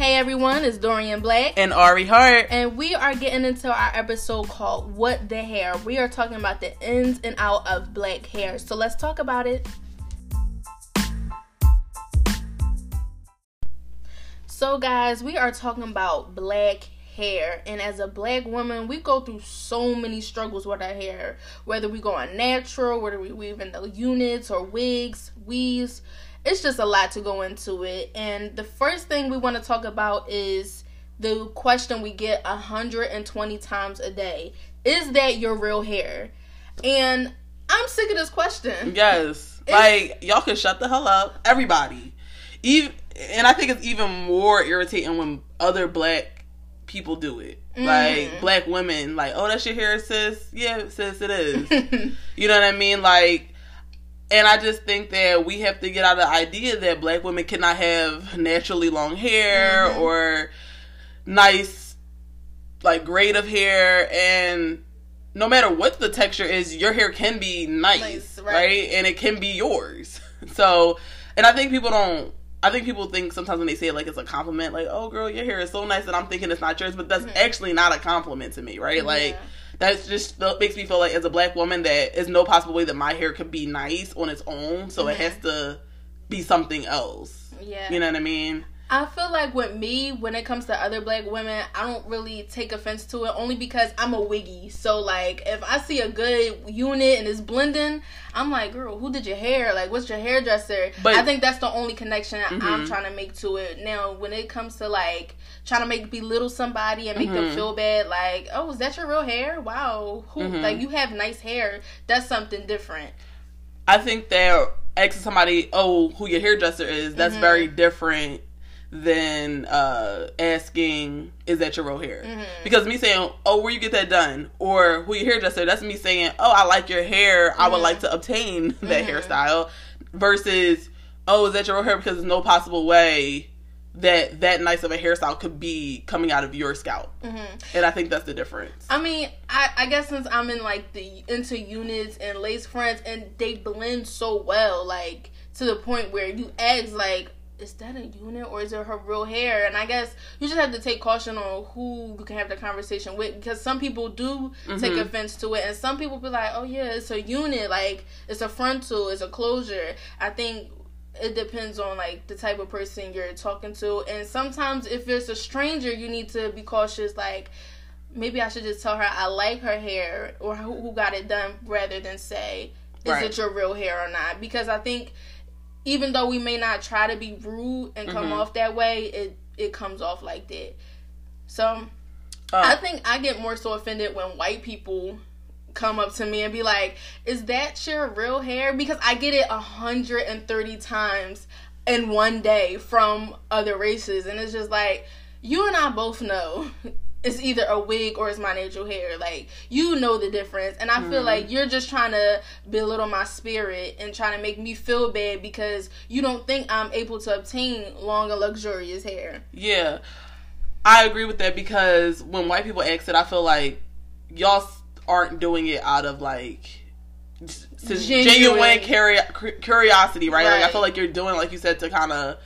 Hey everyone, it's Dorian Black. And Ari Hart. And we are getting into our episode called What the Hair. We are talking about the ins and out of black hair. So let's talk about it. So, guys, we are talking about black hair. And as a black woman, we go through so many struggles with our hair. Whether we go on natural, whether we weave in the units or wigs, weaves it's just a lot to go into it. And the first thing we want to talk about is the question we get 120 times a day Is that your real hair? And I'm sick of this question. Yes. It's, like, y'all can shut the hell up. Everybody. Even, and I think it's even more irritating when other black people do it. Mm. Like black women, like, oh, that's your hair, sis. Yeah, sis, it is. you know what I mean? Like, and I just think that we have to get out of the idea that black women cannot have naturally long hair mm-hmm. or nice, like, grade of hair. And no matter what the texture is, your hair can be nice, nice right. right? And it can be yours. So, and I think people don't. I think people think sometimes when they say it like it's a compliment, like, "Oh, girl, your hair is so nice," and I'm thinking it's not yours, but that's mm-hmm. actually not a compliment to me, right? Like, that just makes me feel like as a black woman that is no possible way that my hair could be nice on its own so mm-hmm. it has to be something else. Yeah. You know what i mean I feel like with me, when it comes to other black women, I don't really take offense to it only because I'm a wiggy. So like, if I see a good unit and it's blending, I'm like, girl, who did your hair? Like, what's your hairdresser? But I think that's the only connection mm-hmm. I'm trying to make to it. Now, when it comes to like trying to make belittle somebody and make mm-hmm. them feel bad, like, oh, is that your real hair? Wow, who? Mm-hmm. Like, you have nice hair. That's something different. I think that asking somebody, oh, who your hairdresser is, that's mm-hmm. very different than uh, asking, "Is that your real hair?" Mm-hmm. Because me saying, "Oh, where you get that done?" or "Who your hairdresser?" That's me saying, "Oh, I like your hair. Mm-hmm. I would mm-hmm. like to obtain that mm-hmm. hairstyle." Versus, "Oh, is that your real hair?" Because there's no possible way that that nice of a hairstyle could be coming out of your scalp mm-hmm. and i think that's the difference i mean I, I guess since i'm in like the into units and lace fronts and they blend so well like to the point where you ask like is that a unit or is it her real hair? And I guess you just have to take caution on who you can have the conversation with because some people do mm-hmm. take offense to it, and some people be like, "Oh yeah, it's a unit, like it's a frontal, it's a closure." I think it depends on like the type of person you're talking to, and sometimes if it's a stranger, you need to be cautious, like. Maybe I should just tell her I like her hair or who got it done rather than say, is right. it your real hair or not? Because I think even though we may not try to be rude and come mm-hmm. off that way, it it comes off like that. So uh, I think I get more so offended when white people come up to me and be like, "Is that your real hair?" Because I get it 130 times in one day from other races and it's just like you and I both know it's either a wig or it's my natural hair. Like you know the difference, and I mm. feel like you're just trying to belittle my spirit and trying to make me feel bad because you don't think I'm able to obtain long and luxurious hair. Yeah, I agree with that because when white people ask it, I feel like y'all aren't doing it out of like genuine, genuine curiosity, right? right? Like I feel like you're doing, like you said, to kind of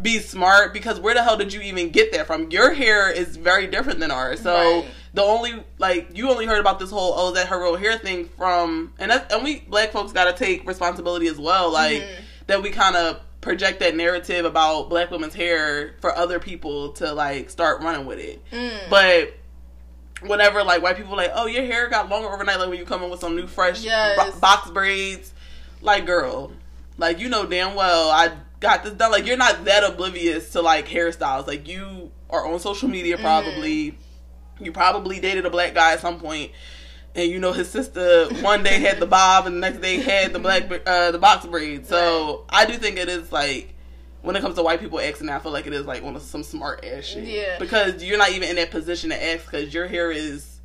be smart because where the hell did you even get that from? Your hair is very different than ours. So right. the only like you only heard about this whole oh that her real hair thing from and that's and we black folks got to take responsibility as well. Like mm-hmm. that we kind of project that narrative about black women's hair for other people to like start running with it. Mm. But whenever like white people like oh your hair got longer overnight like when you come in with some new fresh yes. bo- box braids like girl like you know damn well I got this done. Like you're not that oblivious to like hairstyles. Like you are on social media mm-hmm. probably. Mm. You probably dated a black guy at some point, and you know his sister one day had the bob and the next day had the black uh, the box braid. So right. I do think it is like when it comes to white people asking, I feel like it is like one of some smart ass shit. Yeah, because you're not even in that position to ask because your hair is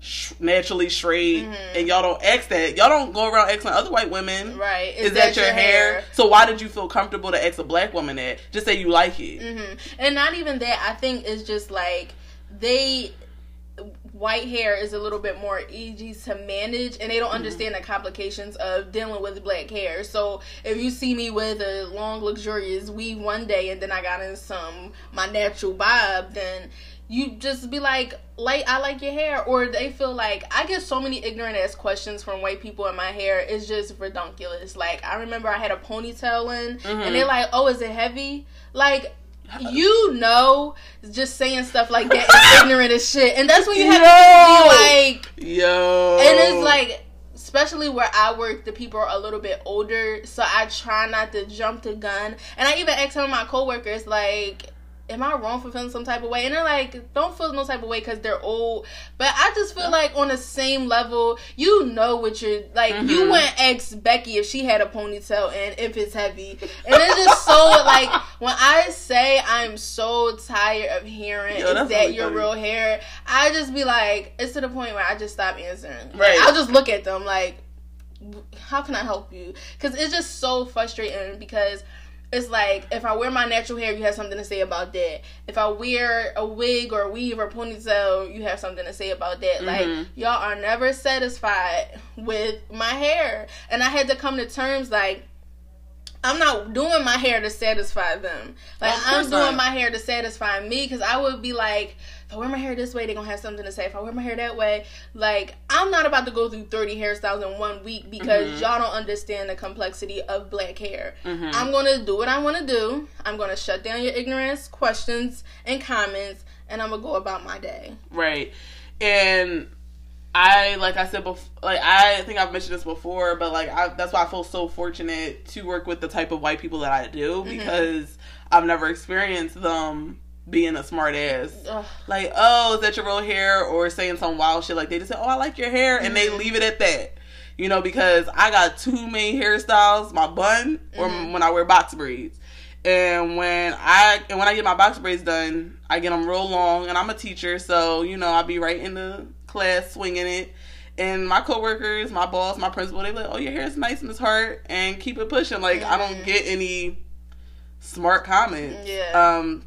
sh- naturally straight, mm-hmm. and y'all don't ask that. Y'all don't go around asking other white women, right? Is, is that, that, your, hair? hair? So why did you feel comfortable to ask a black woman that? Just say you like it, mm-hmm. and not even that. I think it's just like they white hair is a little bit more easy to manage and they don't mm-hmm. understand the complications of dealing with black hair. So if you see me with a long luxurious weave one day and then I got in some my natural bob, then you just be like, like I like your hair, or they feel like I get so many ignorant ass questions from white people in my hair. It's just redonkulous. Like I remember I had a ponytail in, mm-hmm. and they're like, "Oh, is it heavy?" Like you know, just saying stuff like that is ignorant as shit, and that's when you have yo, to be like, yo, and it's like. Especially where I work, the people are a little bit older, so I try not to jump the gun. And I even ask some of my coworkers, like, am I wrong for feeling some type of way? And they're like, don't feel no type of way because they're old. But I just feel like on the same level, you know what you're like. Mm-hmm. You wouldn't ask Becky if she had a ponytail and if it's heavy. And it's just so like when I say I'm so tired of hearing Yo, is that your funny. real hair, I just be like, it's to the point where I just stop answering. Right. I'll just look at them like, how can I help you? Because it's just so frustrating because it's like if I wear my natural hair, you have something to say about that. If I wear a wig or a weave or ponytail, you have something to say about that. Mm-hmm. Like y'all are never satisfied with my hair, and I had to come to terms like. I'm not doing my hair to satisfy them. Like I'm doing not. my hair to satisfy me because I would be like, if I wear my hair this way, they're gonna have something to say. If I wear my hair that way, like I'm not about to go through 30 hairstyles in one week because mm-hmm. y'all don't understand the complexity of black hair. Mm-hmm. I'm gonna do what I wanna do. I'm gonna shut down your ignorance, questions, and comments, and I'm gonna go about my day. Right. And I like I said before, like I think I've mentioned this before, but like I, that's why I feel so fortunate to work with the type of white people that I do mm-hmm. because mm-hmm. I've never experienced them being a smart ass. Ugh. Like, oh, is that your real hair? Or saying some wild shit like they just say, oh, I like your hair, and mm-hmm. they leave it at that. You know, because I got two main hairstyles: my bun or mm-hmm. when I wear box braids. And when I and when I get my box braids done, I get them real long. And I'm a teacher, so you know I'll be right in the class swinging it. And my coworkers, my boss, my principal, they like, "Oh, your hair is nice and it's hard," and keep it pushing. Like mm-hmm. I don't mm-hmm. get any smart comments. Yeah. Um,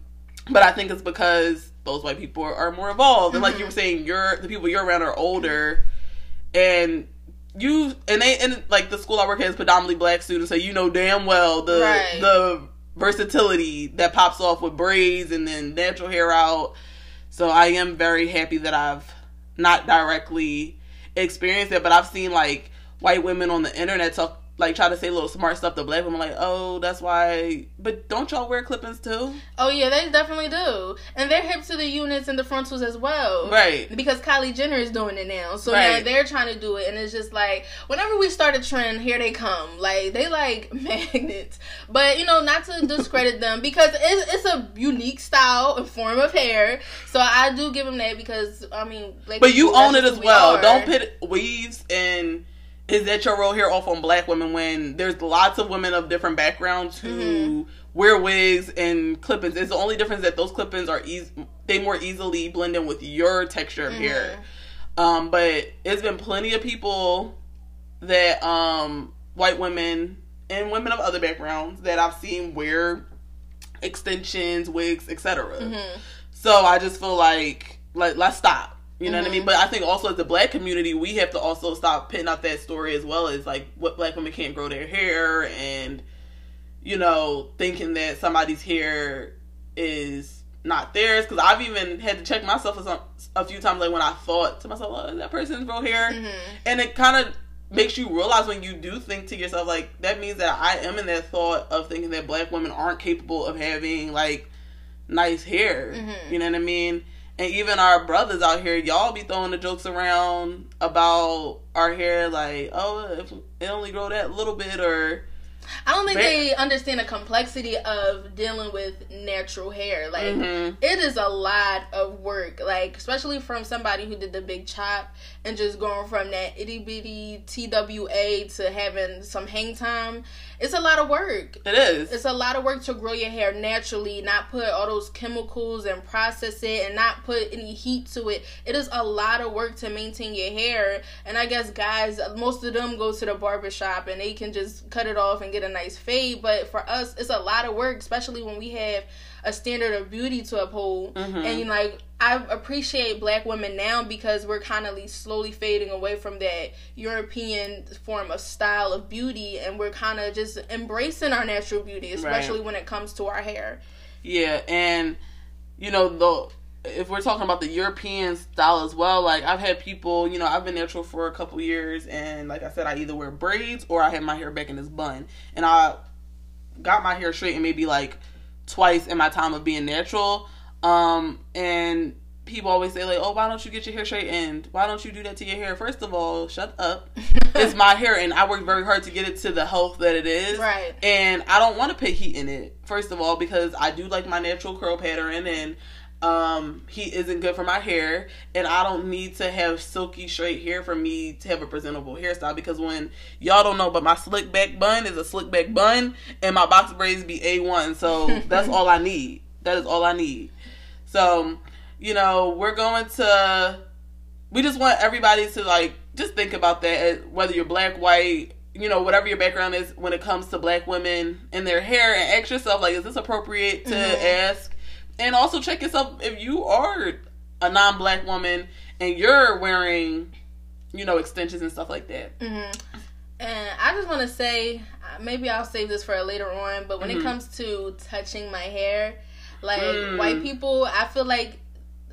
but I think it's because those white people are more evolved, and like you were mm-hmm. saying, you're the people you're around are older, and you and they and like the school I work at is predominantly black students, so you know damn well the right. the versatility that pops off with braids and then natural hair out. So I am very happy that I've not directly experienced it, but I've seen like white women on the internet talk like try to say little smart stuff to black women, like, oh, that's why. But don't y'all wear clip-ins too? Oh yeah, they definitely do, and they're hip to the units and the frontals as well, right? Because Kylie Jenner is doing it now, so right. now they're trying to do it, and it's just like whenever we start a trend, here they come, like they like magnets. But you know, not to discredit them because it's, it's a unique style and form of hair, so I do give them that because I mean, like, but you own it as well. Are. Don't put weaves and is that your role here off on black women when there's lots of women of different backgrounds who mm-hmm. wear wigs and clip-ins. It's the only difference that those clip-ins are easy, they more easily blend in with your texture of mm-hmm. hair. Um, but it's been plenty of people that um, white women and women of other backgrounds that I've seen wear extensions, wigs, etc. Mm-hmm. So I just feel like like let's stop you know mm-hmm. what I mean? Mm-hmm. But I think also as the black community, we have to also stop putting out that story as well as like what black women can't grow their hair and, you know, thinking that somebody's hair is not theirs. Because I've even had to check myself a, some, a few times, like when I thought to myself, oh, that person's real hair? Mm-hmm. And it kind of makes you realize when you do think to yourself, like, that means that I am in that thought of thinking that black women aren't capable of having, like, nice hair. Mm-hmm. You know what I mean? And even our brothers out here, y'all be throwing the jokes around about our hair, like, oh, if it only grow that little bit, or I don't think they understand the complexity of dealing with natural hair. Like mm-hmm. it is a lot of work. Like especially from somebody who did the big chop and just going from that itty bitty TWA to having some hang time. It's a lot of work. It is. It's a lot of work to grow your hair naturally, not put all those chemicals and process it and not put any heat to it. It is a lot of work to maintain your hair. And I guess guys, most of them go to the barber shop and they can just cut it off and get get a nice fade. But for us, it's a lot of work, especially when we have a standard of beauty to uphold. Mm-hmm. And like I appreciate black women now because we're kind of slowly fading away from that European form of style of beauty, and we're kind of just embracing our natural beauty, especially right. when it comes to our hair. Yeah, and you know the if we're talking about the European style as well, like I've had people, you know, I've been natural for a couple years, and like I said, I either wear braids or I have my hair back in this bun, and I got my hair straight straightened maybe like twice in my time of being natural. Um, and people always say like, "Oh, why don't you get your hair straightened? Why don't you do that to your hair?" First of all, shut up. it's my hair, and I work very hard to get it to the health that it is. Right. And I don't want to put heat in it. First of all, because I do like my natural curl pattern, and um he isn't good for my hair and i don't need to have silky straight hair for me to have a presentable hairstyle because when y'all don't know but my slick back bun is a slick back bun and my box braids be a1 so that's all i need that is all i need so you know we're going to we just want everybody to like just think about that whether you're black white you know whatever your background is when it comes to black women and their hair and ask yourself like is this appropriate to mm-hmm. ask and also check yourself if you are a non-black woman and you're wearing, you know, extensions and stuff like that. Mm-hmm. And I just want to say, uh, maybe I'll save this for later on. But when mm-hmm. it comes to touching my hair, like mm. white people, I feel like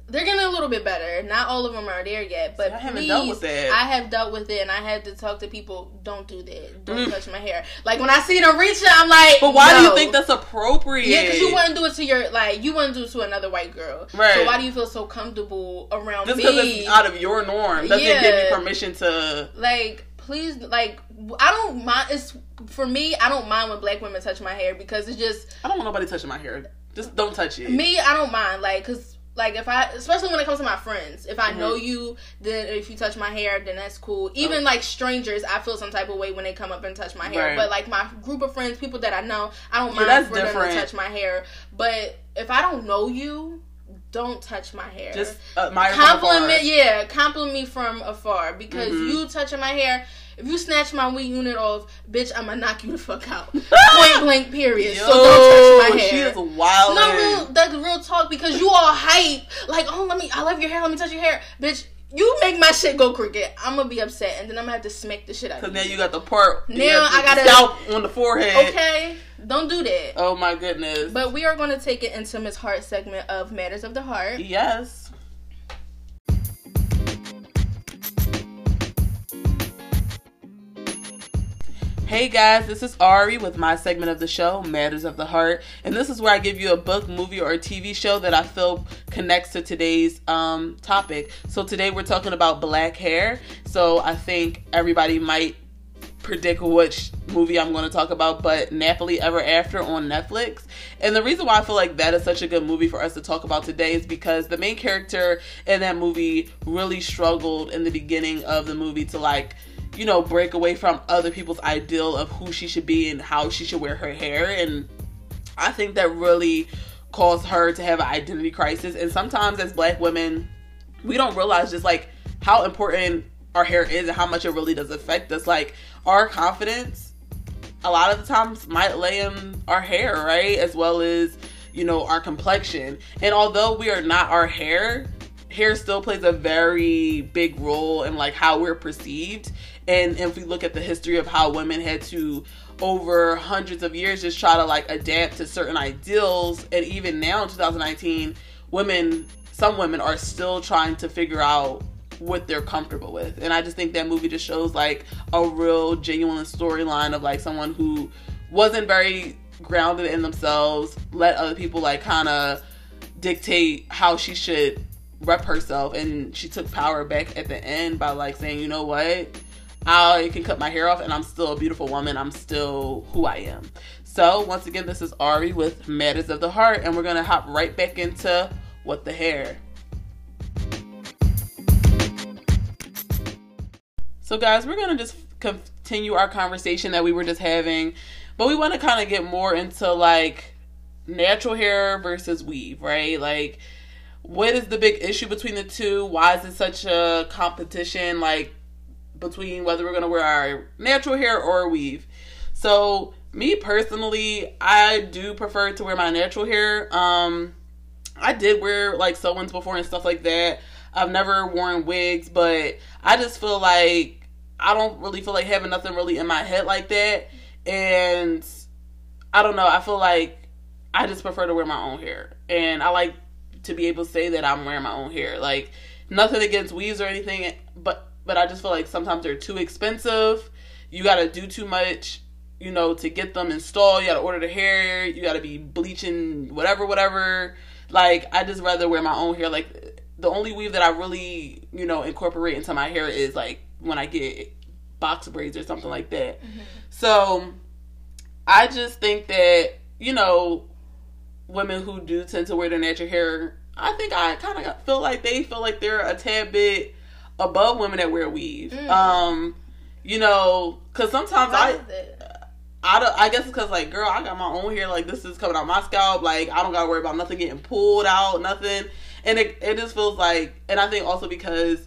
they're getting a little bit better. Not all of them are there yet, but I haven't please, dealt with that. I have dealt with it, and I had to talk to people. Don't do that. Don't mm. touch my hair. Like when I see them reaching, I'm like, but why no. do you think that's appropriate? Yeah, because you wouldn't do it to your like you wouldn't do it to another white girl. Right. So why do you feel so comfortable around Just me? Just because it's out of your norm doesn't yeah. give you permission to like. Please, like, I don't mind. It's for me. I don't mind when black women touch my hair because it's just. I don't want nobody touching my hair. Just don't touch it. Me, I don't mind. Like, cause like if I, especially when it comes to my friends, if I mm-hmm. know you, then if you touch my hair, then that's cool. Even oh. like strangers, I feel some type of way when they come up and touch my hair. Right. But like my group of friends, people that I know, I don't mind for different. them to touch my hair. But if I don't know you, don't touch my hair. Just uh, my compliment, yeah, compliment me from afar because mm-hmm. you touching my hair if you snatch my wing unit off, bitch, I'ma knock you the fuck out. Point blank, period. Yo, so don't touch my hair. She is wild. No, real, that's real talk because you all hype. Like, oh, let me, I love your hair. Let me touch your hair, bitch. You make my shit go crooked. I'm gonna be upset, and then I'm gonna have to smack the shit out. Cause now you got the part. Now I got a scalp on the forehead. Okay, don't do that. Oh my goodness. But we are gonna take it into Miss Hart segment of Matters of the Heart. Yes. Hey guys, this is Ari with my segment of the show, Matters of the Heart. And this is where I give you a book, movie, or TV show that I feel connects to today's um, topic. So today we're talking about black hair. So I think everybody might predict which movie I'm going to talk about, but Nappily Ever After on Netflix. And the reason why I feel like that is such a good movie for us to talk about today is because the main character in that movie really struggled in the beginning of the movie to like you know, break away from other people's ideal of who she should be and how she should wear her hair. And I think that really caused her to have an identity crisis. And sometimes as black women, we don't realize just like how important our hair is and how much it really does affect us. Like our confidence, a lot of the times might lay in our hair, right? As well as, you know, our complexion. And although we are not our hair, hair still plays a very big role in like how we're perceived and if we look at the history of how women had to over hundreds of years just try to like adapt to certain ideals. And even now in 2019 women some women are still trying to figure out what they're comfortable with. And i just think that movie just shows like a real genuine storyline of like someone who wasn't very grounded in themselves let other people like kind of dictate how she should rep herself. And she took power back at the end by like saying you know what I can cut my hair off and I'm still a beautiful woman. I'm still who I am. So, once again, this is Ari with Matters of the Heart, and we're going to hop right back into What the Hair. So, guys, we're going to just continue our conversation that we were just having, but we want to kind of get more into like natural hair versus weave, right? Like, what is the big issue between the two? Why is it such a competition? Like, between whether we're going to wear our natural hair or weave. So, Me personally, I do prefer to wear my natural hair. Um, I did wear like sew-ins before and stuff like that. I've never worn wigs, but I just feel like I don't really feel like having nothing really in my head like that. And I don't know, I feel like I just prefer to wear my own hair. And I like to be able to say that I'm wearing my own hair. Like nothing against weaves or anything, but but I just feel like sometimes they're too expensive. You got to do too much you know, to get them installed, you gotta order the hair, you gotta be bleaching, whatever, whatever. Like, I just rather wear my own hair. Like, the only weave that I really, you know, incorporate into my hair is like when I get box braids or something like that. Mm-hmm. So, I just think that, you know, women who do tend to wear their natural hair, I think I kind of feel like they feel like they're a tad bit above women that wear weave. Mm. Um, you know, because sometimes I. I, don't, I guess it's because like girl, I got my own hair. Like this is coming out my scalp. Like I don't gotta worry about nothing getting pulled out, nothing. And it it just feels like, and I think also because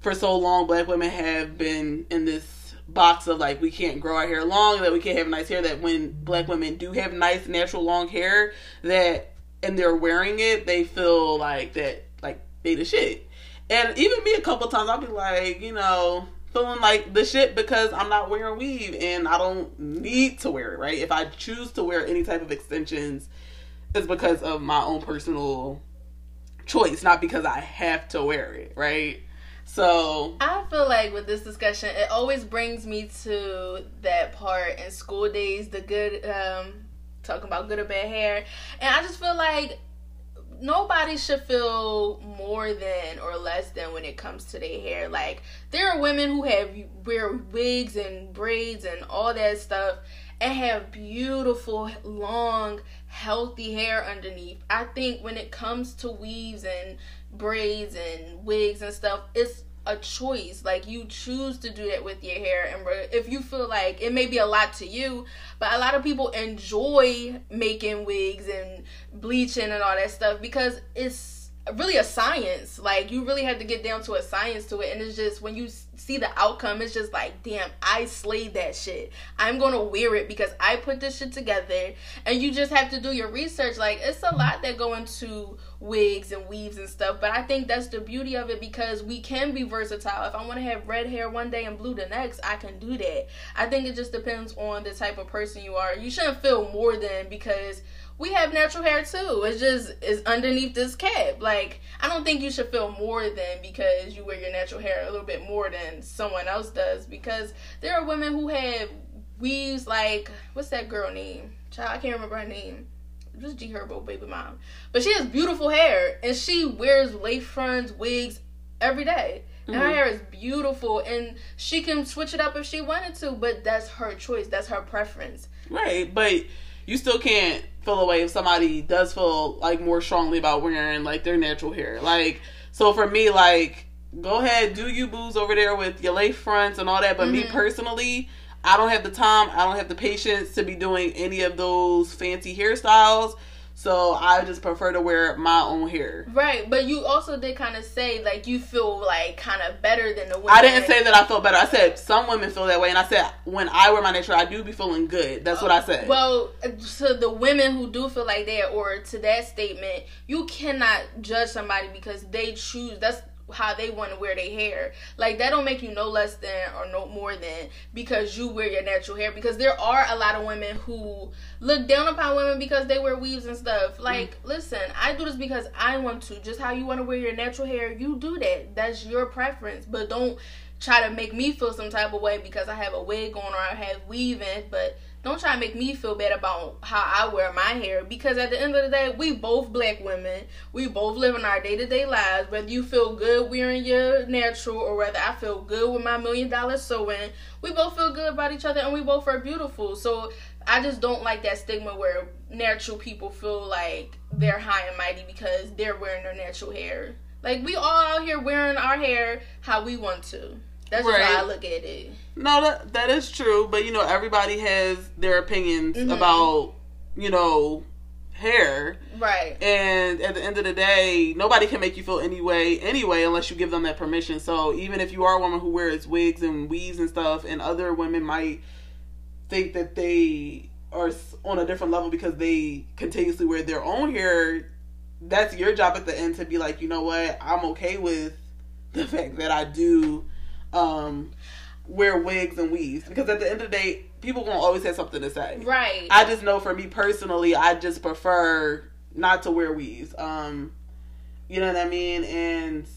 for so long black women have been in this box of like we can't grow our hair long, that we can't have nice hair. That when black women do have nice natural long hair, that and they're wearing it, they feel like that like they the shit. And even me a couple times, I'll be like, you know, feeling like the shit because I'm not wearing weave and I don't need to wear it, right? If I choose to wear any type of extensions, it's because of my own personal choice, not because I have to wear it, right? So I feel like with this discussion, it always brings me to that part in school days, the good um talking about good or bad hair. And I just feel like nobody should feel more than or less than when it comes to their hair. Like there are women who have wear wigs and braids and all that stuff and have beautiful long healthy hair underneath. I think when it comes to weaves and braids and wigs and stuff, it's a choice. Like you choose to do that with your hair, and if you feel like it may be a lot to you, but a lot of people enjoy making wigs and bleaching and all that stuff because it's really a science. Like you really have to get down to a science to it, and it's just when you see the outcome, it's just like, damn, I slayed that shit. I'm gonna wear it because I put this shit together, and you just have to do your research. Like it's a lot that go into wigs and weaves and stuff, but I think that's the beauty of it because we can be versatile. If I want to have red hair one day and blue the next, I can do that. I think it just depends on the type of person you are. You shouldn't feel more than because we have natural hair too. It's just it's underneath this cap. Like I don't think you should feel more than because you wear your natural hair a little bit more than someone else does because there are women who have weaves like what's that girl name? Child, I can't remember her name. Just G Herbo baby mom. But she has beautiful hair and she wears lace fronts, wigs every day. And mm-hmm. her hair is beautiful and she can switch it up if she wanted to, but that's her choice. That's her preference. Right, but you still can't feel away if somebody does feel like more strongly about wearing like their natural hair. Like so for me, like go ahead, do you booze over there with your lace fronts and all that. But mm-hmm. me personally, I don't have the time, I don't have the patience to be doing any of those fancy hairstyles. So I just prefer to wear my own hair. Right, but you also did kind of say like you feel like kind of better than the women. I didn't say that I felt better. I said some women feel that way, and I said when I wear my natural, I do be feeling good. That's what I oh, said. Well, to the women who do feel like that, or to that statement, you cannot judge somebody because they choose. That's how they want to wear their hair. Like that don't make you no less than or no more than because you wear your natural hair. Because there are a lot of women who look down upon women because they wear weaves and stuff. Like, mm. listen, I do this because I want to. Just how you want to wear your natural hair, you do that. That's your preference. But don't try to make me feel some type of way because I have a wig on or I have weaving. But don't try to make me feel bad about how I wear my hair because at the end of the day, we both black women. We both live in our day to day lives. Whether you feel good wearing your natural or whether I feel good with my million dollar sew-in, we both feel good about each other and we both are beautiful. So I just don't like that stigma where natural people feel like they're high and mighty because they're wearing their natural hair. Like we all out here wearing our hair how we want to. That's right. how I look at it. No, that that is true, but you know everybody has their opinions mm-hmm. about you know hair. Right. And at the end of the day, nobody can make you feel any way anyway unless you give them that permission. So even if you are a woman who wears wigs and weaves and stuff and other women might think that they are on a different level because they continuously wear their own hair, that's your job at the end to be like, you know what, I'm okay with the fact that I do um, wear wigs and weaves because at the end of the day, people gonna always have something to say. Right. I just know for me personally, I just prefer not to wear weaves. Um, you know what I mean? And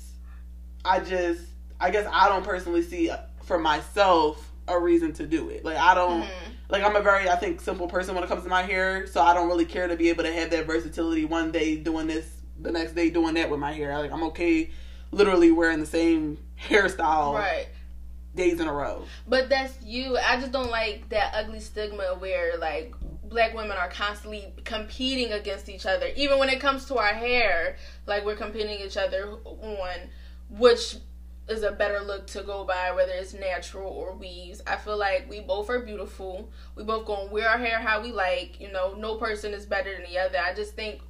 I just, I guess I don't personally see for myself a reason to do it. Like I don't. Mm-hmm like I'm a very I think simple person when it comes to my hair, so I don't really care to be able to have that versatility. One day doing this, the next day doing that with my hair. Like I'm okay, literally wearing the same hairstyle, right? Days in a row. But that's you. I just don't like that ugly stigma where like black women are constantly competing against each other. Even when it comes to our hair, like we're competing each other on which is a better look to go by, whether it's natural or weaves. I feel like we both are beautiful. We both gonna wear our hair how we like. You know, no person is better than the other. I just think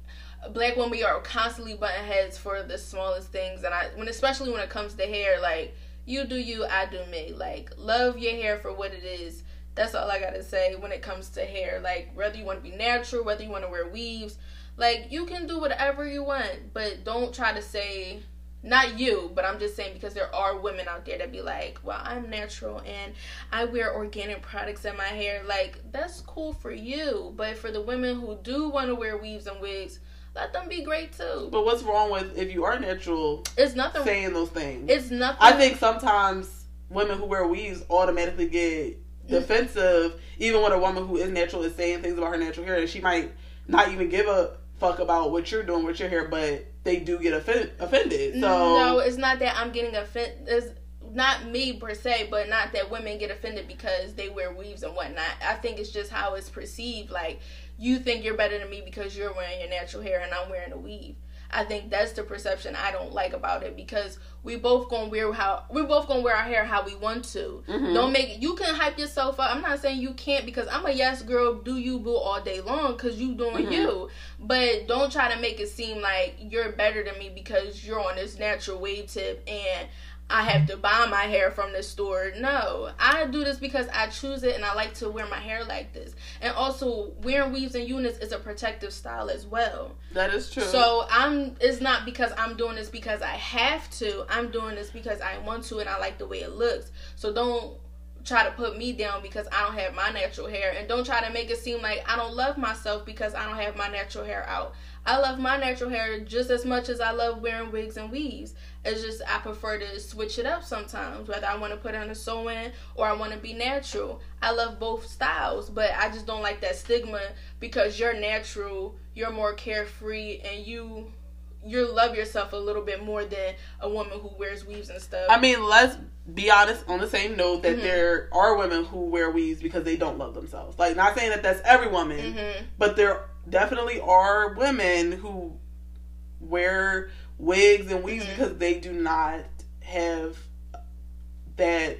black women we are constantly butting heads for the smallest things, and I when especially when it comes to hair, like you do you, I do me. Like love your hair for what it is. That's all I gotta say when it comes to hair. Like whether you want to be natural, whether you want to wear weaves, like you can do whatever you want, but don't try to say not you, but I'm just saying because there are women out there that be like, well, I'm natural and I wear organic products in my hair. Like, that's cool for you. But for the women who do want to wear weaves and wigs, let them be great too. But what's wrong with if you are natural? It's nothing saying those things. It's nothing. I think sometimes women who wear weaves automatically get defensive, even when a woman who is natural is saying things about her natural hair, and she might not even give a fuck about what you're doing with your hair, but they do get offend- offended. So no, it's not that I'm getting offended. It's not me per se, but not that women get offended because they wear weaves and whatnot. I think it's just how it's perceived. Like you think you're better than me because you're wearing your natural hair and I'm wearing a weave. I think that's the perception I don't like about it because we both gonna wear how we both gonna wear our hair how we want to. Mm-hmm. Don't make you can hype yourself up. I'm not saying you can't because I'm a yes girl. Do you boo all day long because you doing mm-hmm. you. But don't try to make it seem like you're better than me because you're on this natural wave tip and I have to buy my hair from the store. No, I do this because I choose it and I like to wear my hair like this. And also, wearing weaves and units is a protective style as well. That is true. So I'm. It's not because I'm doing this because I have to. I'm doing this because I want to and I like the way it looks. So don't try to put me down because I don't have my natural hair and don't try to make it seem like I don't love myself because I don't have my natural hair out. I love my natural hair just as much as I love wearing wigs and weaves. It's just I prefer to switch it up sometimes, whether I want to put on a sew-in or I want to be natural. I love both styles, but I just don't like that stigma because you're natural, you're more carefree, and you you love yourself a little bit more than a woman who wears weaves and stuff. I mean, let's be honest on the same note that mm-hmm. there are women who wear weaves because they don't love themselves. Like, not saying that that's every woman, mm-hmm. but there definitely are women who wear wigs and weaves mm-hmm. because they do not have that,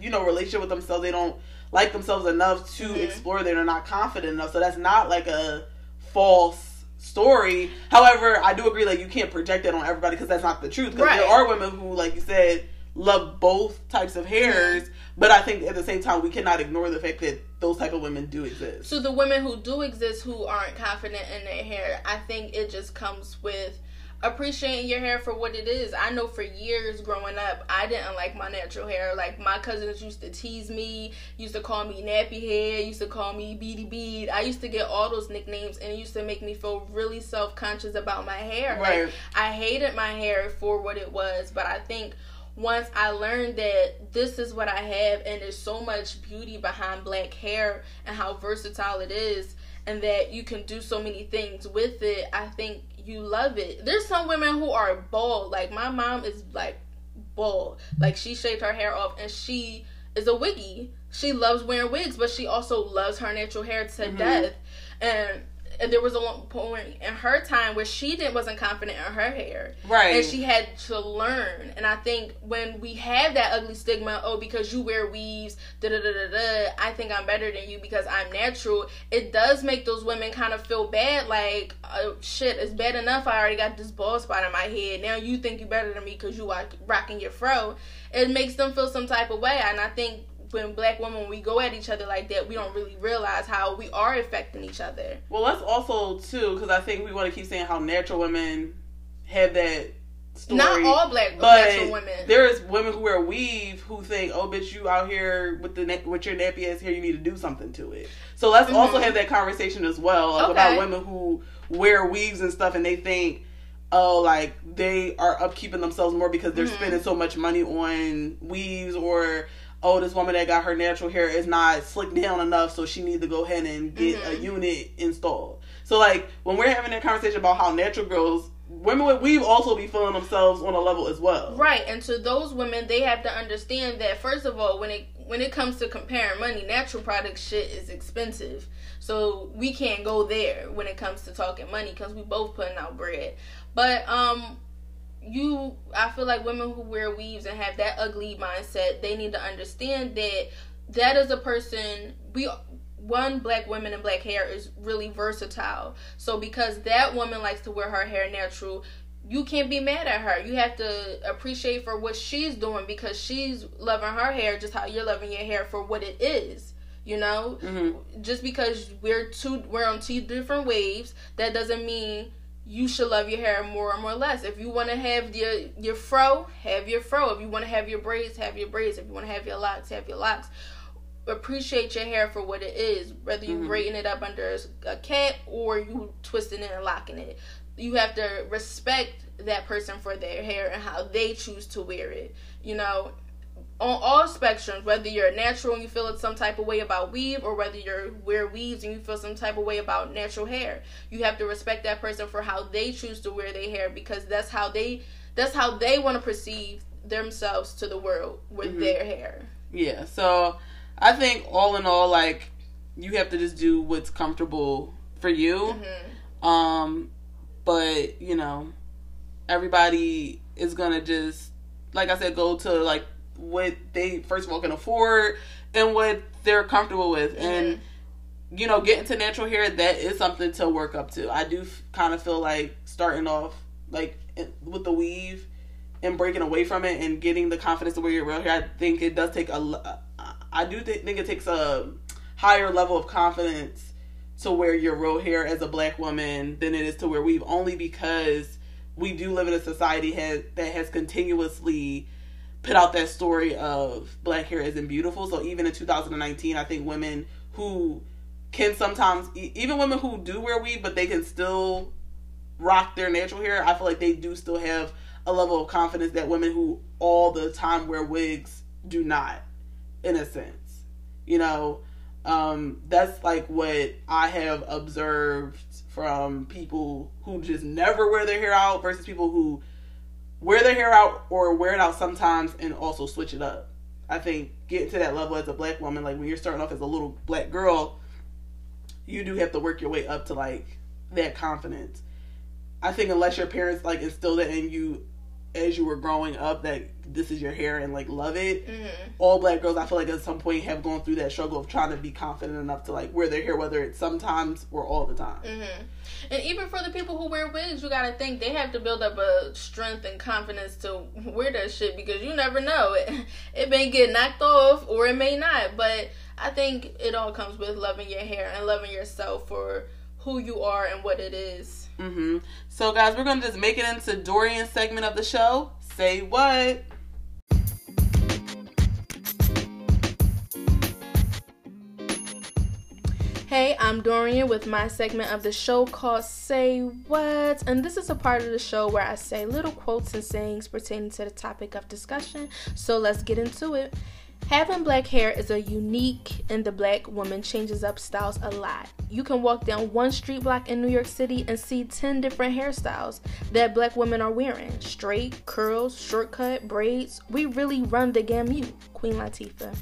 you know, relationship with themselves. They don't like themselves enough to mm-hmm. explore. They're not confident enough. So that's not like a false story. However, I do agree like you can't project that on everybody because that's not the truth. Because right. there are women who, like you said, love both types of hairs. Mm-hmm. But I think at the same time we cannot ignore the fact that those type of women do exist. So the women who do exist who aren't confident in their hair, I think it just comes with appreciating your hair for what it is. I know for years growing up, I didn't like my natural hair. Like my cousins used to tease me, used to call me nappy head, used to call me beady bead. I used to get all those nicknames, and it used to make me feel really self conscious about my hair. Right. Like I hated my hair for what it was, but I think once I learned that this is what I have, and there's so much beauty behind black hair and how versatile it is, and that you can do so many things with it, I think you love it. There's some women who are bald. Like my mom is like bald. Like she shaved her hair off and she is a wiggy. She loves wearing wigs, but she also loves her natural hair to mm-hmm. death. And and there was a point in her time where she didn't wasn't confident in her hair, right? And she had to learn. And I think when we have that ugly stigma, oh, because you wear weaves, da da da da da, I think I'm better than you because I'm natural. It does make those women kind of feel bad, like, oh shit, it's bad enough. I already got this bald spot in my head. Now you think you're better than me because you are rocking your fro. It makes them feel some type of way, and I think when black women we go at each other like that, we don't really realize how we are affecting each other. Well, let's also too, because I think we want to keep saying how natural women have that story. Not all black but natural women. There's women who wear weave who think, "Oh, bitch, you out here with the with your nappy ass here. you need to do something to it." So let's mm-hmm. also have that conversation as well like, okay. about women who wear weaves and stuff, and they think, "Oh, like they are upkeeping themselves more because they're mm-hmm. spending so much money on weaves," or oh, this woman that got her natural hair is not slicked down enough, so she needs to go ahead and get mm-hmm. a unit installed. So like when we're having that conversation about how natural girls women with weave also be feeling themselves on a level as well. Right, and to those women, they have to understand that first of all, when it when it comes to comparing money, natural product shit is expensive. So we can't go there when it comes to talking money because we both putting out bread. But um, you, I feel like women who wear weaves and have that ugly mindset, they need to understand that that is a person we one black women and black hair is really versatile. So because that woman likes to wear her hair natural, you can't be mad at her. You have to appreciate for what she's doing because she's loving her hair just how you're loving your hair for what it is. You know, mm-hmm. just because we're two, we're on two different waves, that doesn't mean you should love your hair more or more less. If you want to have your your fro, have your fro. If you want to have your braids, have your braids. If you want to have your locks, have your locks appreciate your hair for what it is, whether you mm-hmm. braiding it up under a cap or you twisting it and locking it. You have to respect that person for their hair and how they choose to wear it. You know, on all spectrums, whether you're natural and you feel some type of way about weave, or whether you're wear weaves and you feel some type of way about natural hair, you have to respect that person for how they choose to wear their hair because that's how they that's how they want to perceive themselves to the world with mm-hmm. their hair. Yeah. So I think all in all, like you have to just do what's comfortable for you. Mm-hmm. Um, but you know, everybody is gonna just, like I said, go to like what they first of all can afford and what they're comfortable with, mm-hmm. and you know, getting to natural hair that is something to work up to. I do f- kind of feel like starting off like with the weave and breaking away from it and getting the confidence to wear your real hair. I think it does take a I do th- think it takes a higher level of confidence to wear your real hair as a black woman than it is to wear weave, only because we do live in a society has, that has continuously put out that story of black hair isn't beautiful. So even in 2019, I think women who can sometimes, even women who do wear weave, but they can still rock their natural hair, I feel like they do still have a level of confidence that women who all the time wear wigs do not in a sense. You know, um, that's like what I have observed from people who just never wear their hair out versus people who wear their hair out or wear it out sometimes and also switch it up. I think getting to that level as a black woman, like when you're starting off as a little black girl, you do have to work your way up to like that confidence. I think unless your parents like instill that in you as you were growing up that this is your hair and like love it. Mm-hmm. All black girls, I feel like at some point have gone through that struggle of trying to be confident enough to like wear their hair, whether it's sometimes or all the time. Mm-hmm. And even for the people who wear wigs, you gotta think they have to build up a strength and confidence to wear that shit because you never know it. It may get knocked off or it may not, but I think it all comes with loving your hair and loving yourself for who you are and what it is. Mm-hmm. So, guys, we're gonna just make it into Dorian's segment of the show. Say what? I'm Dorian with my segment of the show called Say What. And this is a part of the show where I say little quotes and sayings pertaining to the topic of discussion. So let's get into it. Having black hair is a unique and the black woman changes up styles a lot. You can walk down one street block in New York City and see 10 different hairstyles that black women are wearing. Straight, curls, shortcut, braids. We really run the gamut. Queen Latifah.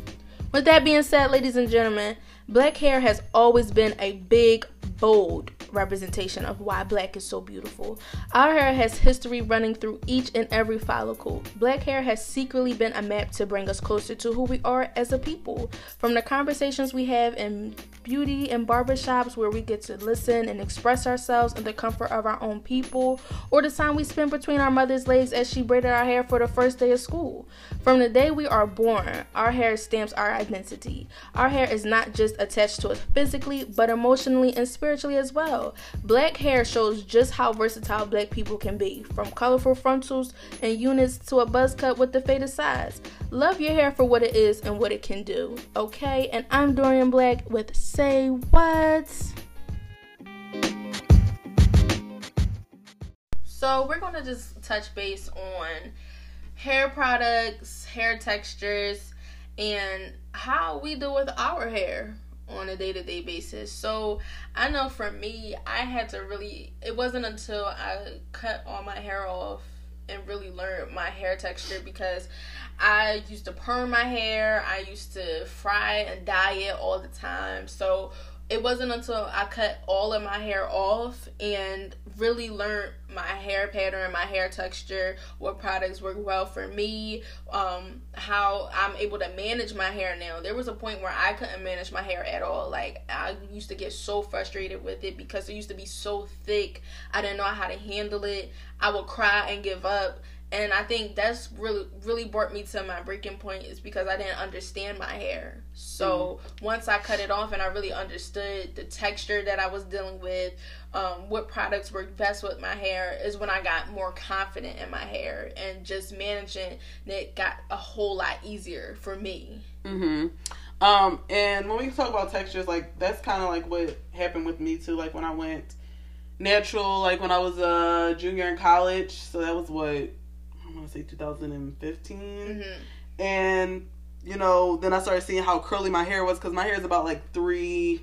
With that being said, ladies and gentlemen, black hair has always been a big, bold representation of why black is so beautiful. Our hair has history running through each and every follicle. Black hair has secretly been a map to bring us closer to who we are as a people. From the conversations we have in beauty and barbershops where we get to listen and express ourselves in the comfort of our own people, or the time we spend between our mother's legs as she braided our hair for the first day of school. From the day we are born, our hair stamps our identity. Our hair is not just attached to us physically, but emotionally and spiritually as well. Black hair shows just how versatile black people can be, from colorful frontals and units to a buzz cut with the faded sides. Love your hair for what it is and what it can do, okay? And I'm Dorian Black with Say What? So, we're to just touch base on hair products, hair textures, and how we deal with our hair on a day to day basis. So I know for me, I had to really, it wasn't until I cut all my hair off and really learned my hair texture because I used to perm my hair, I used to fry and dye it all the time. So it wasn't until I cut all of my hair off and really learned my hair pattern, my hair texture, what products work well for me, um, how I'm able to manage my hair now. There was a point where I couldn't manage my hair at all. Like I used to get so frustrated with it because it used to be so thick. I didn't know how to handle it. I would cry and give up and I think that's really really brought me to my breaking point is because I didn't understand my hair. So mm. once I cut it off and I really understood the texture that I was dealing with, um, what products work best with my hair, is when I got more confident in my hair and just managing it got a whole lot easier for me. Mhm. Um, and when we talk about textures, like that's kind of like what happened with me too. Like when I went natural, like when I was a junior in college. So that was what I want to say 2015. Mm-hmm. And you know, then I started seeing how curly my hair was because my hair is about like three,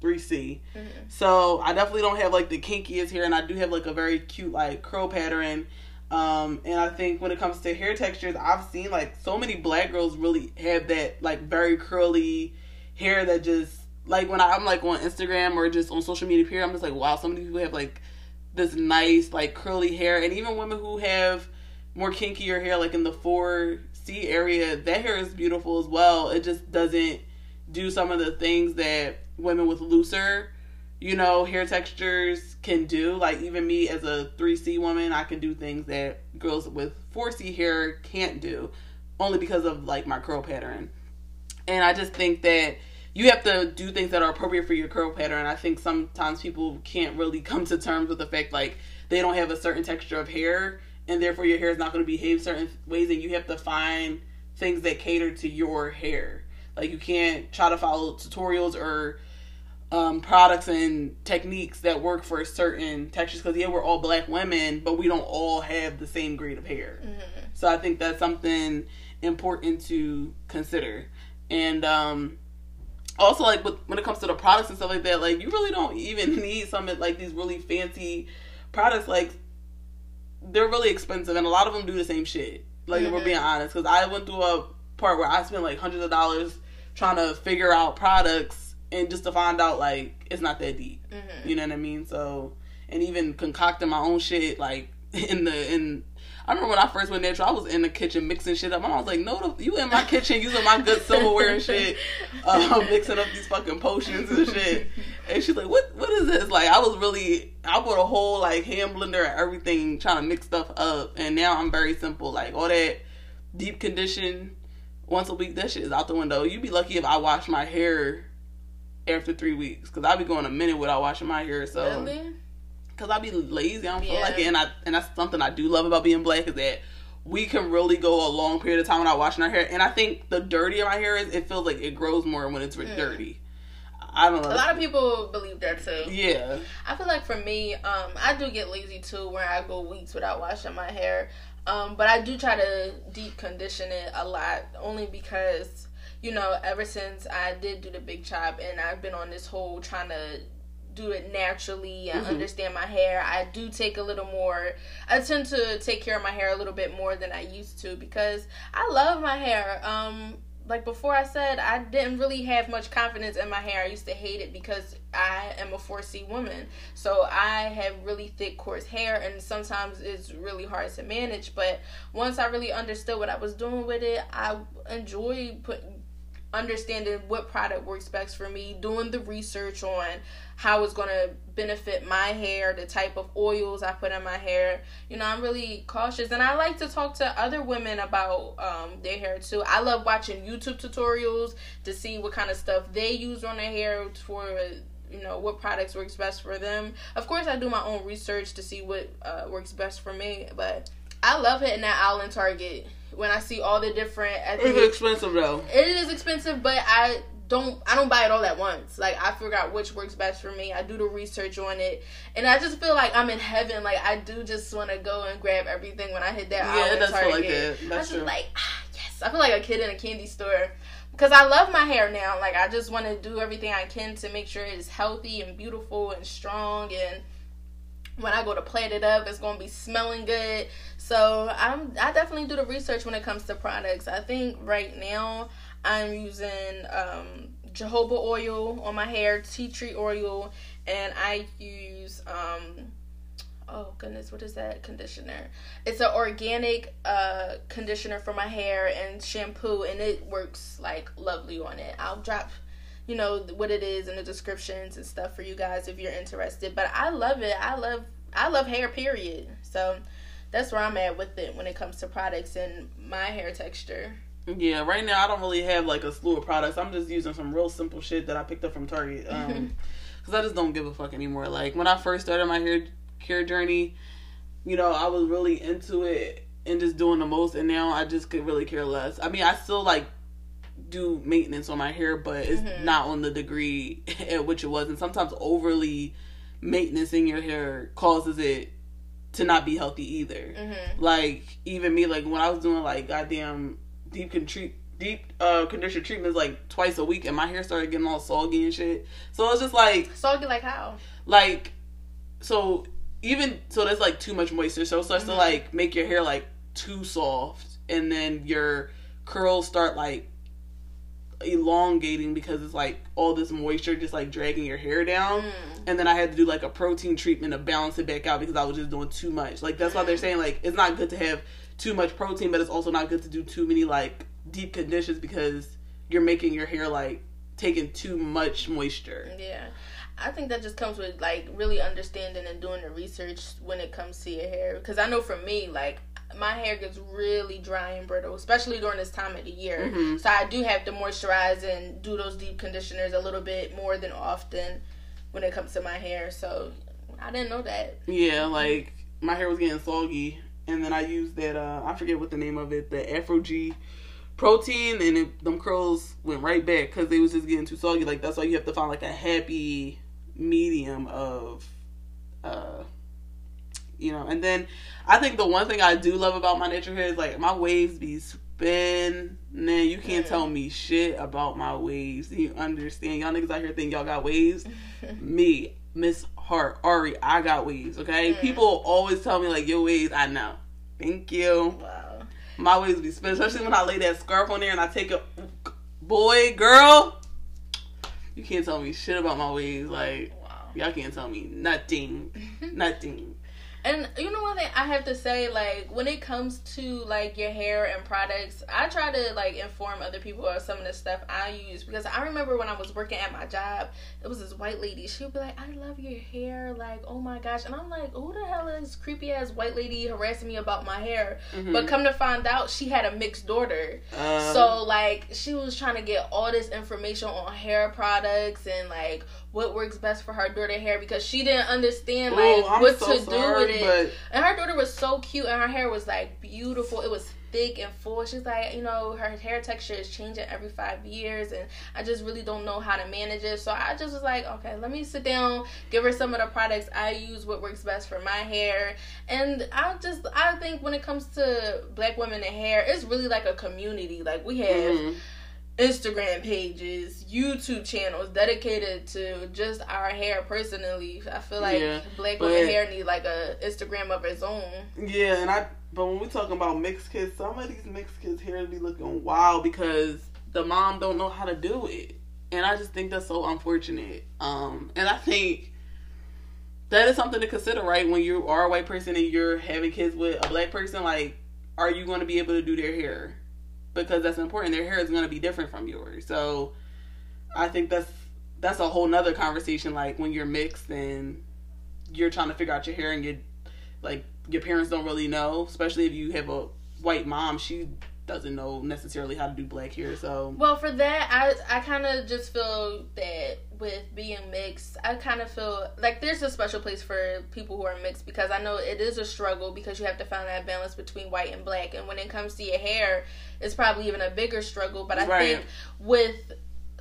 three C. Mm-hmm. So I definitely don't have like the kinkiest hair, and I do have like a very cute like curl pattern. Um, and I think when it comes to hair textures, I've seen like so many black girls really have that like very curly hair that just like when I'm like on Instagram or just on social media here, I'm just like, wow, so many people have like this nice like curly hair, and even women who have more kinkier hair, like in the 4C area, that hair is beautiful as well. It just doesn't do some of the things that women with looser, you know, hair textures can do. Like even me as a 3C woman, I can do things that girls with 4C hair can't do only because of like my curl pattern. And I just think that you have to do things that are appropriate for your curl pattern. I think sometimes people can't really come to terms with the fact like they don't have a certain texture of hair and therefore your hair is not going to behave certain ways and you have to find things that cater to your hair. Like you can't try to follow tutorials or um, products and techniques that work for certain textures because yeah we're all black women but we don't all have the same grade of hair. Mm-hmm. so i think that's something important to consider. And um, also like with, when it comes to the products and stuff like that like you really don't even need some like these really fancy products. Like they're really expensive, and a lot of them do the same shit. Like mm-hmm. we're being honest, because I went through a part where I spent like hundreds of dollars trying to figure out products, and just to find out like it's not that deep. Mm-hmm. You know what I mean? So, and even concocting my own shit like in the in I remember when I first went natural, I was in the kitchen mixing shit up. My mom was like, "No, you in my kitchen using my good silverware and shit, uh, mixing up these fucking potions and shit." And she's like, "What? What is this?" Like, I was really, I bought a whole like hand blender and everything, trying to mix stuff up. And now I'm very simple. Like all that deep condition once a week, that shit is out the window. You'd be lucky if I wash my hair after three weeks, because I'd be going a minute without washing my hair. So. Really? Because I be lazy. I don't feel yeah. like it, and I and that's something I do love about being black is that we can really go a long period of time without washing our hair. And I think the dirtier my hair is, it feels like it grows more when it's mm. dirty. I don't know. A lot of people believe that too. Yeah. I feel like for me, um, I do get lazy too, where I go weeks without washing my hair. Um, but I do try to deep condition it a lot, only because you know, ever since I did do the big chop and I've been on this whole trying to do it naturally and mm-hmm. understand my hair. I do take a little more. I tend to take care of my hair a little bit more than I used to because I love my hair. Um, like before I said, I didn't really have much confidence in my hair. I used to hate it because I am a 4C woman. So I have really thick, coarse hair, and sometimes it's really hard to manage. But once I really understood what I was doing with it, I enjoy putting understanding what product works best for me, doing the research on how it's going to benefit my hair, the type of oils I put in my hair. You know, I'm really cautious and I like to talk to other women about um, their hair too. I love watching YouTube tutorials to see what kind of stuff they use on their hair for you know what products works best for them. Of course, I do my own research to see what uh, works best for me, but I love hitting that in Target when I see all the different. It's expensive though. It is expensive, but I don't I don't buy it all at once. Like I figure out which works best for me. I do the research on it, and I just feel like I'm in heaven. Like I do just want to go and grab everything when I hit that. Yeah, it does feel like that. That's I true. Like ah, yes, I feel like a kid in a candy store because I love my hair now. Like I just want to do everything I can to make sure it is healthy and beautiful and strong and when I go to plait it up, it's gonna be smelling good. So I'm I definitely do the research when it comes to products. I think right now I'm using um, jojoba oil on my hair, tea tree oil, and I use um, oh goodness, what is that conditioner? It's an organic uh, conditioner for my hair and shampoo, and it works like lovely on it. I'll drop you know what it is in the descriptions and stuff for you guys if you're interested. But I love it. I love I love hair. Period. So that's where I'm at with it when it comes to products and my hair texture. Yeah, right now I don't really have like a slew of products. I'm just using some real simple shit that I picked up from Target. Um, because I just don't give a fuck anymore. Like when I first started my hair care journey, you know, I was really into it and just doing the most, and now I just could really care less. I mean, I still like do maintenance on my hair, but it's mm-hmm. not on the degree at which it was. And sometimes overly maintenance in your hair causes it to not be healthy either. Mm-hmm. Like even me, like when I was doing like goddamn deep con- deep uh conditioner treatments like twice a week, and my hair started getting all soggy and shit. So it's just like soggy, like how? Like so even so, there's like too much moisture, so it starts mm-hmm. to like make your hair like too soft, and then your curls start like elongating because it's like all this moisture just like dragging your hair down. Mm. And then I had to do like a protein treatment to balance it back out because I was just doing too much. Like that's mm. why they're saying like it's not good to have too much protein, but it's also not good to do too many like deep conditions because you're making your hair like taking too much moisture. Yeah. I think that just comes with like really understanding and doing the research when it comes to your hair. Because I know for me, like my hair gets really dry and brittle, especially during this time of the year. Mm-hmm. So I do have to moisturize and do those deep conditioners a little bit more than often when it comes to my hair. So I didn't know that. Yeah, like my hair was getting soggy, and then I used that. uh I forget what the name of it, the ApHogee protein, and it, them curls went right back because they was just getting too soggy. Like that's why you have to find like a happy medium of. uh you know. And then I think the one thing I do love about my natural hair is like my waves be spinning. You can't tell me shit about my waves. You understand? Y'all niggas out here think y'all got waves. me, Miss Hart, Ari, I got waves. Okay, mm. people always tell me like your waves. I know. Thank you. Wow. My waves be spinning, especially when I lay that scarf on there and I take a boy, girl. You can't tell me shit about my ways. Like, wow. y'all can't tell me nothing. nothing. And you know one thing I have to say, like when it comes to like your hair and products, I try to like inform other people of some of the stuff I use because I remember when I was working at my job, it was this white lady. She would be like, "I love your hair," like, "Oh my gosh," and I'm like, "Who the hell is creepy ass white lady harassing me about my hair?" Mm-hmm. But come to find out, she had a mixed daughter, um, so like she was trying to get all this information on hair products and like what works best for her daughter hair because she didn't understand like Ooh, what to do with it. But... And her daughter was so cute and her hair was like beautiful. It was thick and full. She's like, you know, her hair texture is changing every five years, and I just really don't know how to manage it. So I just was like, okay, let me sit down, give her some of the products I use, what works best for my hair, and I just I think when it comes to black women and hair, it's really like a community. Like we have. Mm-hmm Instagram pages, YouTube channels dedicated to just our hair personally. I feel like yeah, black women hair need like a Instagram of its own. Yeah, and I but when we talking about mixed kids, some of these mixed kids hair be looking wild because the mom don't know how to do it. And I just think that's so unfortunate. Um and I think that is something to consider, right? When you are a white person and you're having kids with a black person, like, are you going to be able to do their hair? Because that's important. Their hair is going to be different from yours. So I think that's that's a whole nother conversation. Like when you're mixed and you're trying to figure out your hair and you like your parents don't really know, especially if you have a white mom. She doesn't know necessarily how to do black hair. So well, for that, I I kind of just feel that with being mixed, I kind of feel like there's a special place for people who are mixed because I know it is a struggle because you have to find that balance between white and black, and when it comes to your hair, it's probably even a bigger struggle. But I right. think with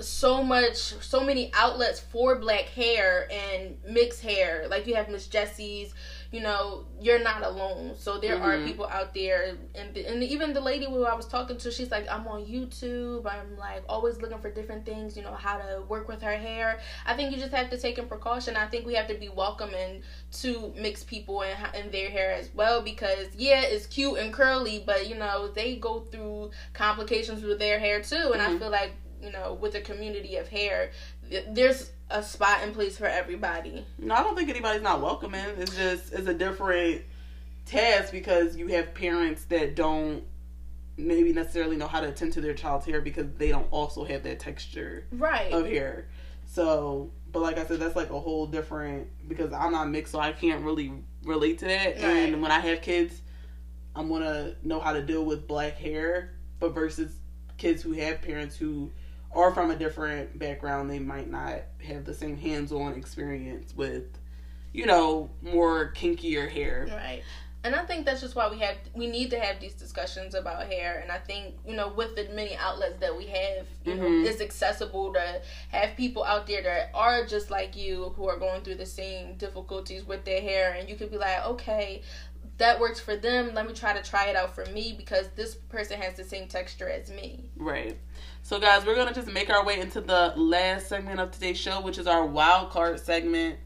so much so many outlets for black hair and mixed hair like you have miss jessie's you know you're not alone. So there mm-hmm. are people out there and, and even the lady who i was talking to she's like i'm on youtube. I'm like always looking for different things you know how to work with her hair. I think you just have to take in precaution. I think we have to be welcoming to mixed people and, and their hair as well because yeah it's cute and curly but you know they go through complications with their hair too. And mm-hmm. i feel like you know, with a community of hair, there's a spot in place for everybody. No, I don't think anybody's not welcoming. It's just it's a different task because you have parents that don't maybe necessarily know how to attend to their child's hair because they don't also have that texture right of hair. So, but like I said, that's like a whole different because I'm not mixed, so I can't really relate to that. Right. And when I have kids, I'm gonna know how to deal with black hair, but versus kids who have parents who are from a different background, they might not have the same hands-on experience with, you know, more kinkier hair. Right. And I think that's just why we have we need to have these discussions about hair. And I think you know with the many outlets that we have, you mm-hmm. know, it's accessible to have people out there that are just like you who are going through the same difficulties with their hair, and you could be like, okay, that works for them. Let me try to try it out for me because this person has the same texture as me. Right. So, guys, we're going to just make our way into the last segment of today's show, which is our wild card segment.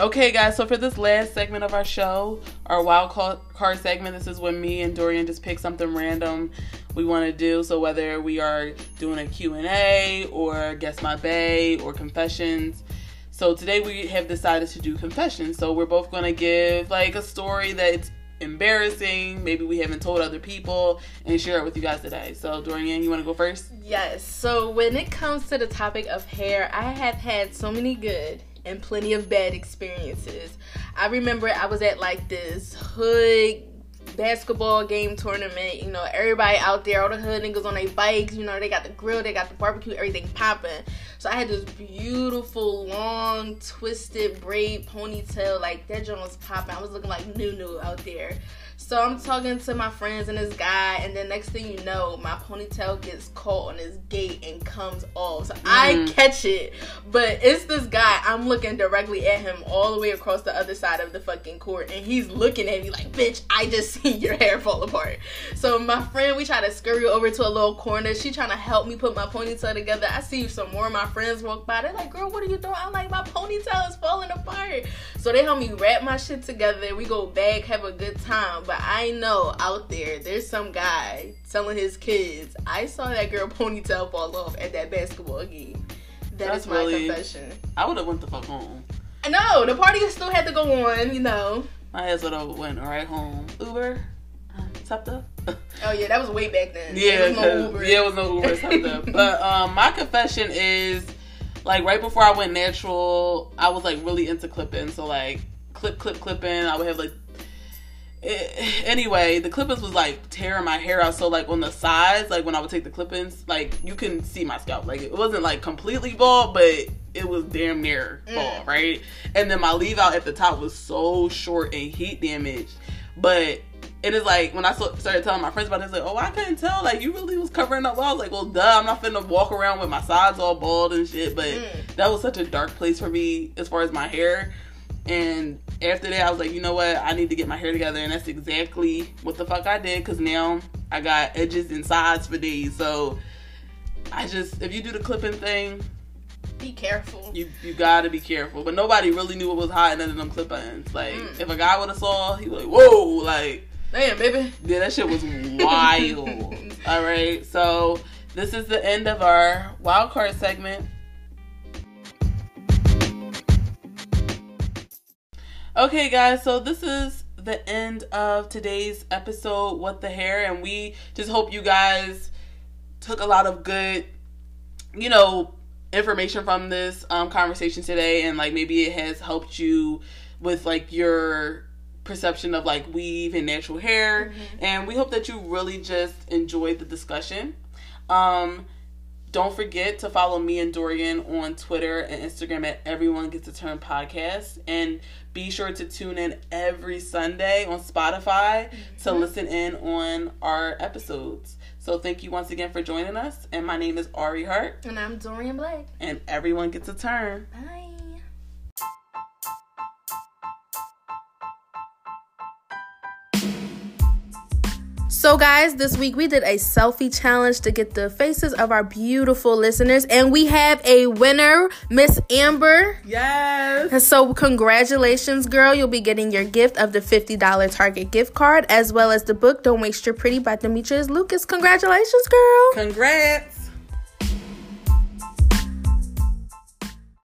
Okay, guys, so for this last segment of our show, our wild card segment, this is when me and Dorian just pick something random we want to do. So whether we are doing a Q&A or guess my bay or confessions. So today we have decided to do confessions. So we're both going to give like a story that's embarrassing, maybe we haven't told other people, and share it with you guys today. So, Dorian, you want to go first? Yes. So, when it comes to the topic of hair, I have had so many good and plenty of bad experiences. I remember I was at like this hood basketball game tournament. You know, everybody out there, all the hood niggas on their bikes. You know, they got the grill, they got the barbecue, everything popping. So I had this beautiful, long, twisted braid ponytail. Like that joint was popping. I was looking like Nunu out there. So I'm talking to my friends and this guy, and then next thing you know, my ponytail gets caught on his gate and comes off. So mm. I catch it, but it's this guy. I'm looking directly at him all the way across the other side of the fucking court, and he's looking at me like, "Bitch, I just seen your hair fall apart." So my friend, we try to scurry over to a little corner. She trying to help me put my ponytail together. I see some more of my friends walk by. They're like, "Girl, what are you doing?" I'm like, "My ponytail is falling apart." So they help me wrap my shit together. We go back, have a good time, but I know out there there's some guy telling his kids, I saw that girl ponytail fall off at that basketball game. That That's is my really, confession. I would have went the fuck home. No, the party still had to go on, you know. My ass would have went right home. Uber, SEPTA. oh yeah, that was way back then. Yeah, was no Uber. yeah, it was no Uber SEPTA. but um, my confession is like right before I went natural, I was like really into clipping. So like clip, clip, clipping. I would have like it, anyway, the clippings was like tearing my hair out. So like on the sides, like when I would take the clippings, like you can see my scalp. Like it wasn't like completely bald, but it was damn near mm. bald, right? And then my leave out at the top was so short and heat damaged. But it is like when I started telling my friends about this, like, oh, I couldn't tell. Like, you really was covering up. Well, I was like, well, duh, I'm not finna walk around with my sides all bald and shit. But mm. that was such a dark place for me as far as my hair. And after that, I was like, you know what? I need to get my hair together. And that's exactly what the fuck I did because now I got edges and sides for these. So I just, if you do the clipping thing, be careful. You you gotta be careful. But nobody really knew what was hiding under them clip ins. Like, mm. if a guy would have saw, he was like, whoa, like. Damn, baby. Yeah, that shit was wild. All right, so this is the end of our wild card segment. Okay, guys, so this is the end of today's episode, What the Hair, and we just hope you guys took a lot of good, you know, information from this um, conversation today, and like maybe it has helped you with like your perception of like weave and natural hair. Mm-hmm. And we hope that you really just enjoyed the discussion. Um, don't forget to follow me and Dorian on Twitter and Instagram at Everyone Gets a Turn Podcast. And be sure to tune in every Sunday on Spotify mm-hmm. to listen in on our episodes. So thank you once again for joining us. And my name is Ari Hart. And I'm Dorian Blake. And everyone gets a turn. Bye. So, guys, this week we did a selfie challenge to get the faces of our beautiful listeners, and we have a winner, Miss Amber. Yes. So, congratulations, girl. You'll be getting your gift of the $50 Target gift card, as well as the book Don't Waste Your Pretty by Demetrius Lucas. Congratulations, girl. Congrats.